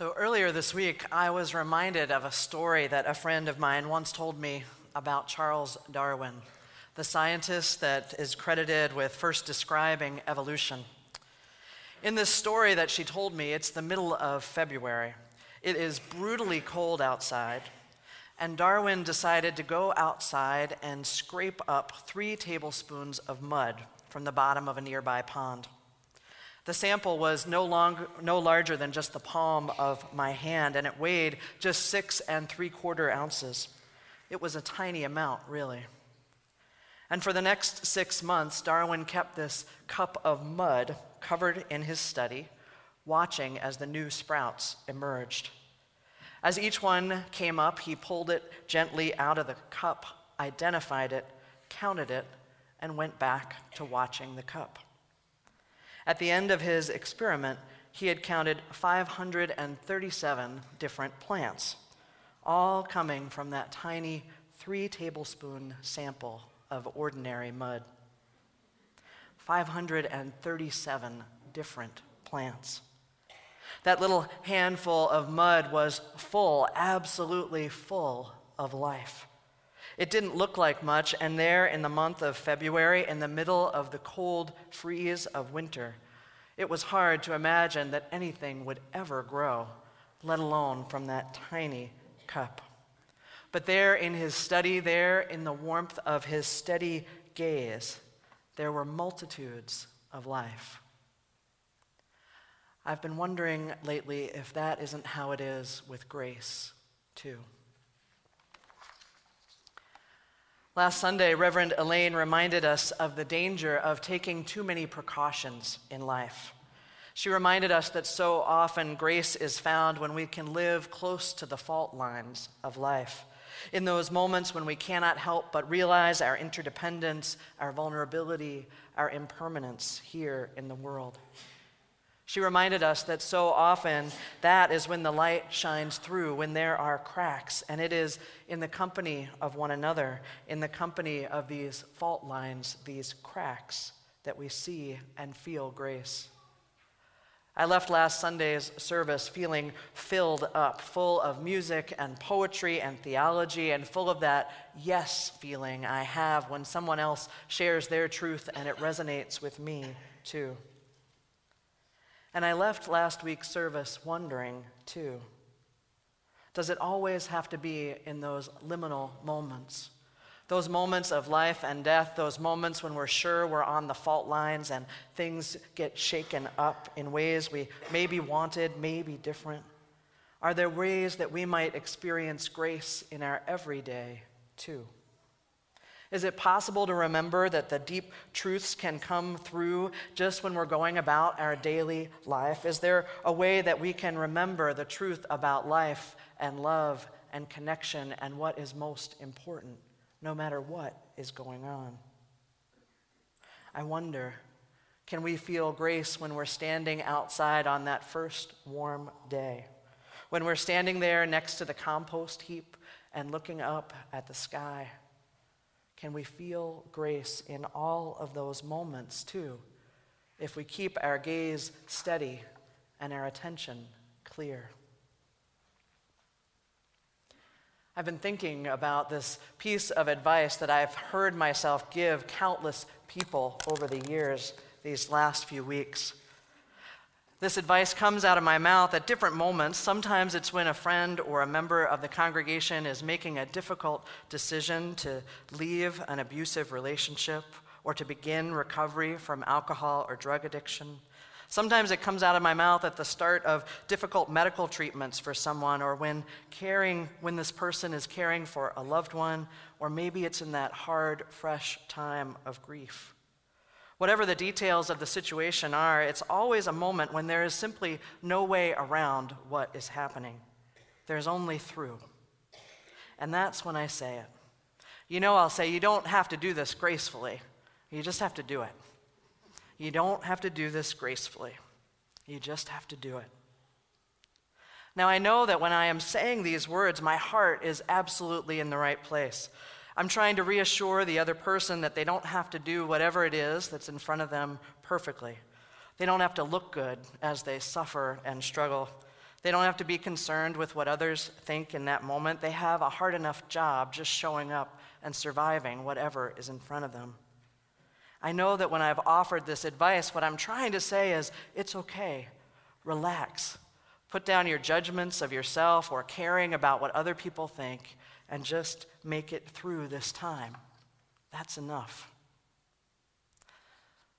So earlier this week, I was reminded of a story that a friend of mine once told me about Charles Darwin, the scientist that is credited with first describing evolution. In this story that she told me, it's the middle of February. It is brutally cold outside, and Darwin decided to go outside and scrape up three tablespoons of mud from the bottom of a nearby pond. The sample was no, longer, no larger than just the palm of my hand, and it weighed just six and three quarter ounces. It was a tiny amount, really. And for the next six months, Darwin kept this cup of mud covered in his study, watching as the new sprouts emerged. As each one came up, he pulled it gently out of the cup, identified it, counted it, and went back to watching the cup. At the end of his experiment, he had counted 537 different plants, all coming from that tiny three tablespoon sample of ordinary mud. 537 different plants. That little handful of mud was full, absolutely full of life. It didn't look like much, and there in the month of February, in the middle of the cold freeze of winter, it was hard to imagine that anything would ever grow, let alone from that tiny cup. But there in his study, there in the warmth of his steady gaze, there were multitudes of life. I've been wondering lately if that isn't how it is with grace, too. Last Sunday, Reverend Elaine reminded us of the danger of taking too many precautions in life. She reminded us that so often grace is found when we can live close to the fault lines of life. In those moments when we cannot help but realize our interdependence, our vulnerability, our impermanence here in the world. She reminded us that so often that is when the light shines through, when there are cracks, and it is in the company of one another, in the company of these fault lines, these cracks, that we see and feel grace. I left last Sunday's service feeling filled up, full of music and poetry and theology, and full of that yes feeling I have when someone else shares their truth and it resonates with me too. And I left last week's service wondering, too does it always have to be in those liminal moments? Those moments of life and death, those moments when we're sure we're on the fault lines and things get shaken up in ways we maybe wanted, maybe different. Are there ways that we might experience grace in our everyday, too? Is it possible to remember that the deep truths can come through just when we're going about our daily life? Is there a way that we can remember the truth about life and love and connection and what is most important, no matter what is going on? I wonder can we feel grace when we're standing outside on that first warm day? When we're standing there next to the compost heap and looking up at the sky? Can we feel grace in all of those moments too, if we keep our gaze steady and our attention clear? I've been thinking about this piece of advice that I've heard myself give countless people over the years, these last few weeks. This advice comes out of my mouth at different moments. Sometimes it's when a friend or a member of the congregation is making a difficult decision to leave an abusive relationship or to begin recovery from alcohol or drug addiction. Sometimes it comes out of my mouth at the start of difficult medical treatments for someone or when caring when this person is caring for a loved one or maybe it's in that hard fresh time of grief. Whatever the details of the situation are, it's always a moment when there is simply no way around what is happening. There's only through. And that's when I say it. You know, I'll say, you don't have to do this gracefully, you just have to do it. You don't have to do this gracefully, you just have to do it. Now, I know that when I am saying these words, my heart is absolutely in the right place. I'm trying to reassure the other person that they don't have to do whatever it is that's in front of them perfectly. They don't have to look good as they suffer and struggle. They don't have to be concerned with what others think in that moment. They have a hard enough job just showing up and surviving whatever is in front of them. I know that when I've offered this advice, what I'm trying to say is it's okay, relax. Put down your judgments of yourself or caring about what other people think and just make it through this time. That's enough.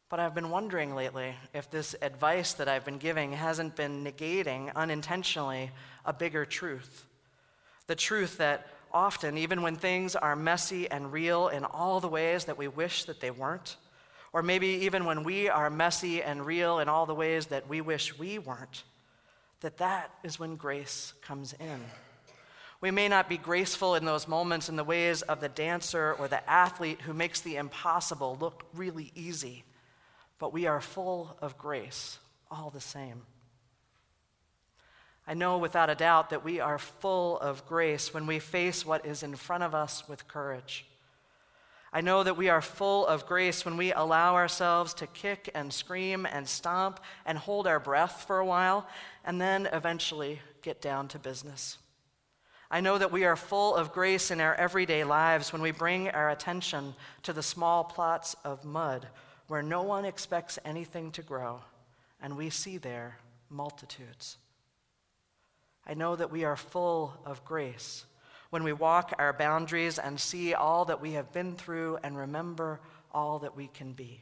But I've been wondering lately if this advice that I've been giving hasn't been negating unintentionally a bigger truth. The truth that often, even when things are messy and real in all the ways that we wish that they weren't, or maybe even when we are messy and real in all the ways that we wish we weren't, that that is when grace comes in. We may not be graceful in those moments in the ways of the dancer or the athlete who makes the impossible look really easy, but we are full of grace all the same. I know without a doubt that we are full of grace when we face what is in front of us with courage. I know that we are full of grace when we allow ourselves to kick and scream and stomp and hold our breath for a while and then eventually get down to business. I know that we are full of grace in our everyday lives when we bring our attention to the small plots of mud where no one expects anything to grow, and we see there multitudes. I know that we are full of grace when we walk our boundaries and see all that we have been through and remember all that we can be.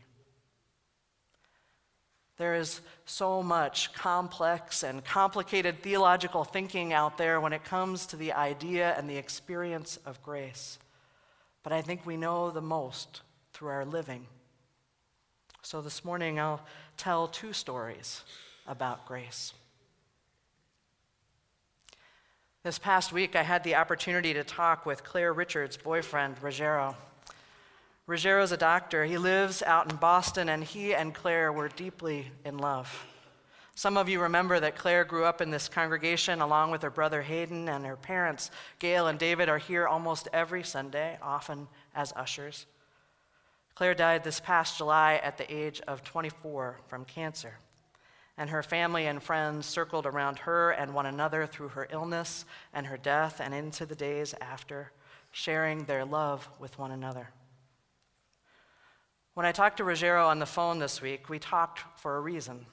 There is so much complex and complicated theological thinking out there when it comes to the idea and the experience of grace. But I think we know the most through our living. So this morning I'll tell two stories about grace. This past week, I had the opportunity to talk with Claire Richards' boyfriend, Rogero. Rogero's a doctor. He lives out in Boston, and he and Claire were deeply in love. Some of you remember that Claire grew up in this congregation along with her brother Hayden, and her parents, Gail and David, are here almost every Sunday, often as ushers. Claire died this past July at the age of 24 from cancer and her family and friends circled around her and one another through her illness and her death and into the days after, sharing their love with one another. When I talked to Rogero on the phone this week, we talked for a reason.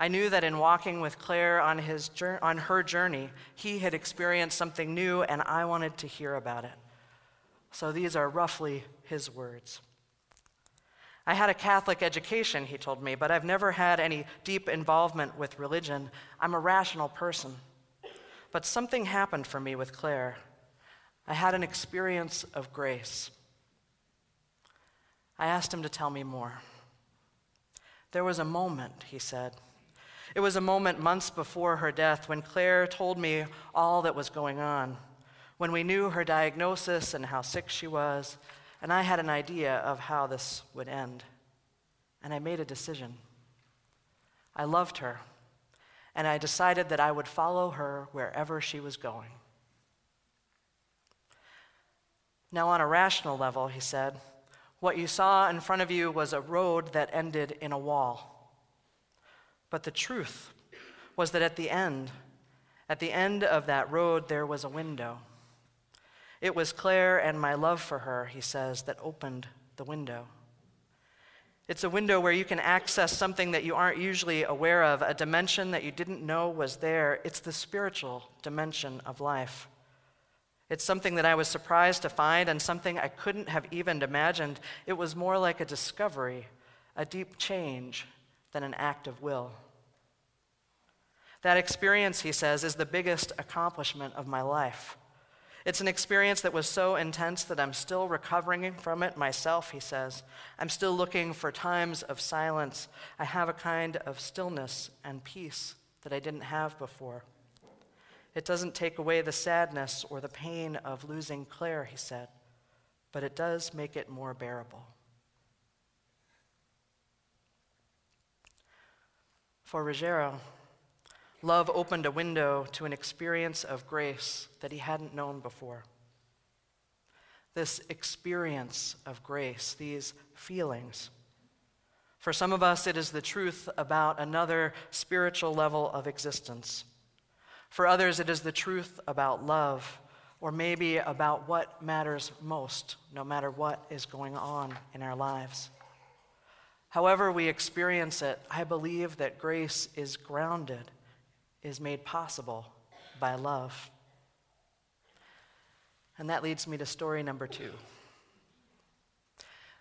I knew that in walking with Claire on, his, on her journey, he had experienced something new, and I wanted to hear about it. So these are roughly his words. I had a Catholic education, he told me, but I've never had any deep involvement with religion. I'm a rational person. But something happened for me with Claire. I had an experience of grace. I asked him to tell me more. There was a moment, he said. It was a moment months before her death when Claire told me all that was going on, when we knew her diagnosis and how sick she was, and I had an idea of how this would end. And I made a decision. I loved her, and I decided that I would follow her wherever she was going. Now, on a rational level, he said, what you saw in front of you was a road that ended in a wall. But the truth was that at the end, at the end of that road, there was a window. It was Claire and my love for her, he says, that opened the window. It's a window where you can access something that you aren't usually aware of, a dimension that you didn't know was there. It's the spiritual dimension of life. It's something that I was surprised to find and something I couldn't have even imagined. It was more like a discovery, a deep change, than an act of will. That experience, he says, is the biggest accomplishment of my life. It's an experience that was so intense that I'm still recovering from it myself, he says. I'm still looking for times of silence. I have a kind of stillness and peace that I didn't have before. It doesn't take away the sadness or the pain of losing Claire, he said, but it does make it more bearable. For Rogero, love opened a window to an experience of grace that he hadn't known before. This experience of grace, these feelings. For some of us, it is the truth about another spiritual level of existence. For others, it is the truth about love, or maybe about what matters most, no matter what is going on in our lives. However, we experience it, I believe that grace is grounded, is made possible by love. And that leads me to story number two.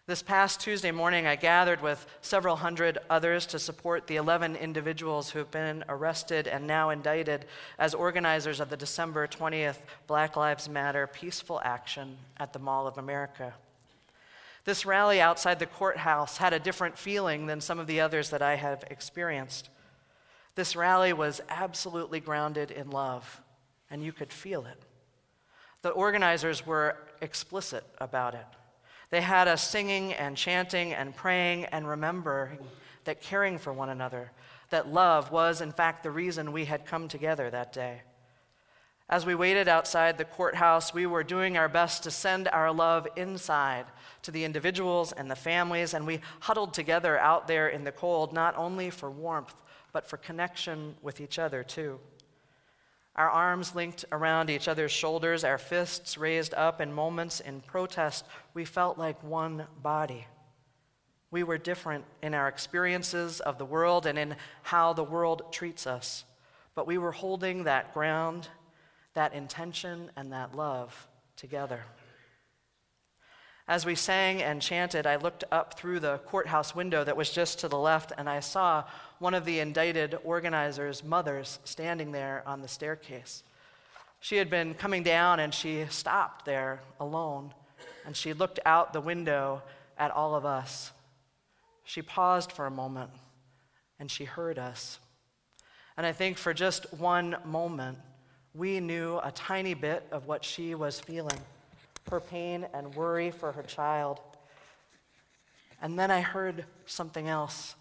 This past Tuesday morning, I gathered with several hundred others to support the 11 individuals who have been arrested and now indicted as organizers of the December 20th Black Lives Matter peaceful action at the Mall of America. This rally outside the courthouse had a different feeling than some of the others that I have experienced. This rally was absolutely grounded in love, and you could feel it. The organizers were explicit about it. They had us singing and chanting and praying and remembering that caring for one another, that love was, in fact, the reason we had come together that day. As we waited outside the courthouse, we were doing our best to send our love inside to the individuals and the families, and we huddled together out there in the cold, not only for warmth, but for connection with each other, too our arms linked around each other's shoulders, our fists raised up in moments in protest, we felt like one body. We were different in our experiences of the world and in how the world treats us, but we were holding that ground, that intention, and that love together. As we sang and chanted, I looked up through the courthouse window that was just to the left, and I saw one of the indicted organizers' mothers standing there on the staircase. She had been coming down, and she stopped there alone, and she looked out the window at all of us. She paused for a moment, and she heard us. And I think for just one moment, we knew a tiny bit of what she was feeling her pain and worry for her child. And then I heard something else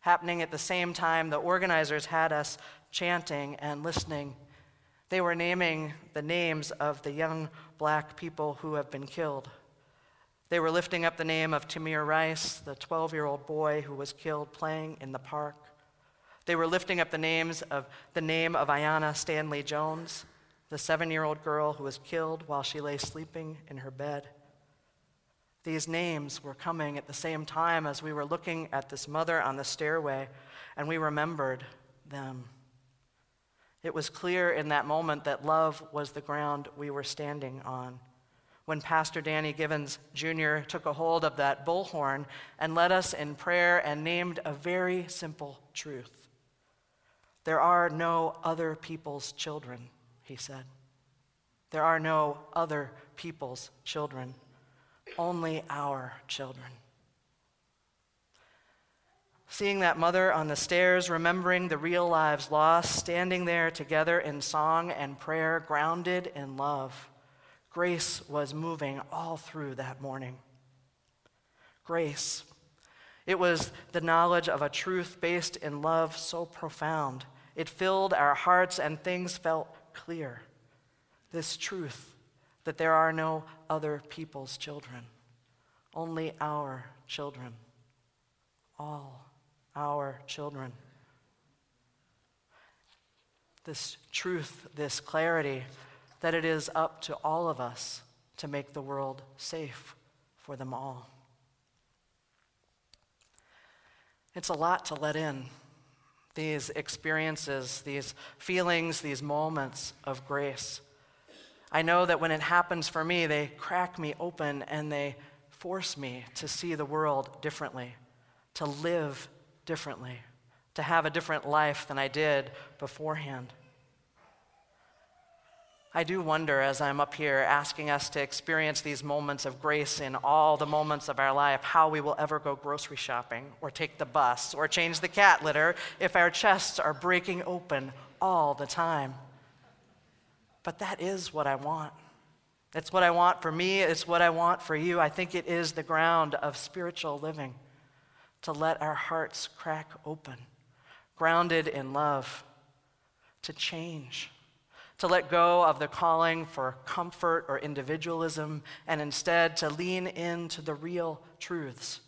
happening at the same time. The organizers had us chanting and listening. They were naming the names of the young black people who have been killed. They were lifting up the name of Tamir Rice, the 12 year old boy who was killed playing in the park. They were lifting up the names of the name of Aiyana Stanley Jones, the seven year old girl who was killed while she lay sleeping in her bed. These names were coming at the same time as we were looking at this mother on the stairway, and we remembered them. It was clear in that moment that love was the ground we were standing on. When Pastor Danny Givens Jr. took a hold of that bullhorn and led us in prayer and named a very simple truth there are no other people's children he said. There are no other people's children, only our children. Seeing that mother on the stairs, remembering the real lives lost, standing there together in song and prayer, grounded in love, grace was moving all through that morning. Grace. It was the knowledge of a truth based in love so profound. It filled our hearts, and things felt clear this truth that there are no other people's children, only our children, all our children. This truth, this clarity, that it is up to all of us to make the world safe for them all. It's a lot to let in these experiences, these feelings, these moments of grace. I know that when it happens for me, they crack me open and they force me to see the world differently, to live differently, to have a different life than I did beforehand. I do wonder as I'm up here asking us to experience these moments of grace in all the moments of our life, how we will ever go grocery shopping or take the bus or change the cat litter if our chests are breaking open all the time. But that is what I want. It's what I want for me, it's what I want for you. I think it is the ground of spiritual living to let our hearts crack open, grounded in love, to change to let go of the calling for comfort or individualism, and instead to lean into the real truths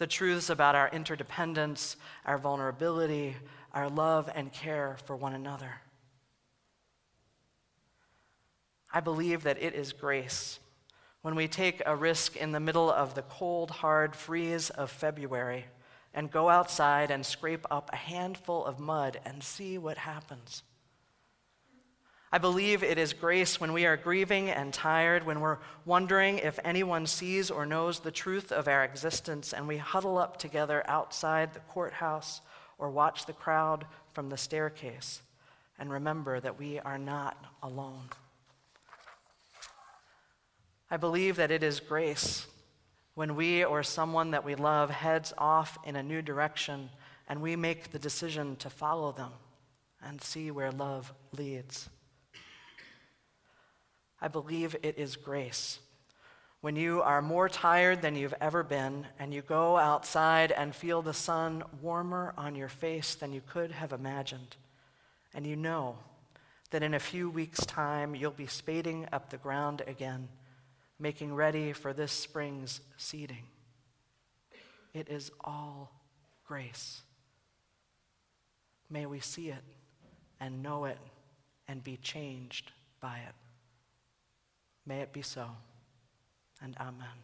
the truths about our interdependence, our vulnerability, our love and care for one another. I believe that it is grace when we take a risk in the middle of the cold, hard freeze of February and go outside and scrape up a handful of mud and see what happens. I believe it is grace when we are grieving and tired, when we're wondering if anyone sees or knows the truth of our existence, and we huddle up together outside the courthouse or watch the crowd from the staircase and remember that we are not alone. I believe that it is grace when we or someone that we love heads off in a new direction and we make the decision to follow them and see where love leads. I believe it is grace when you are more tired than you've ever been and you go outside and feel the sun warmer on your face than you could have imagined, and you know that in a few weeks' time you'll be spading up the ground again making ready for this spring's seeding. It is all grace. May we see it and know it and be changed by it. May it be so, and amen.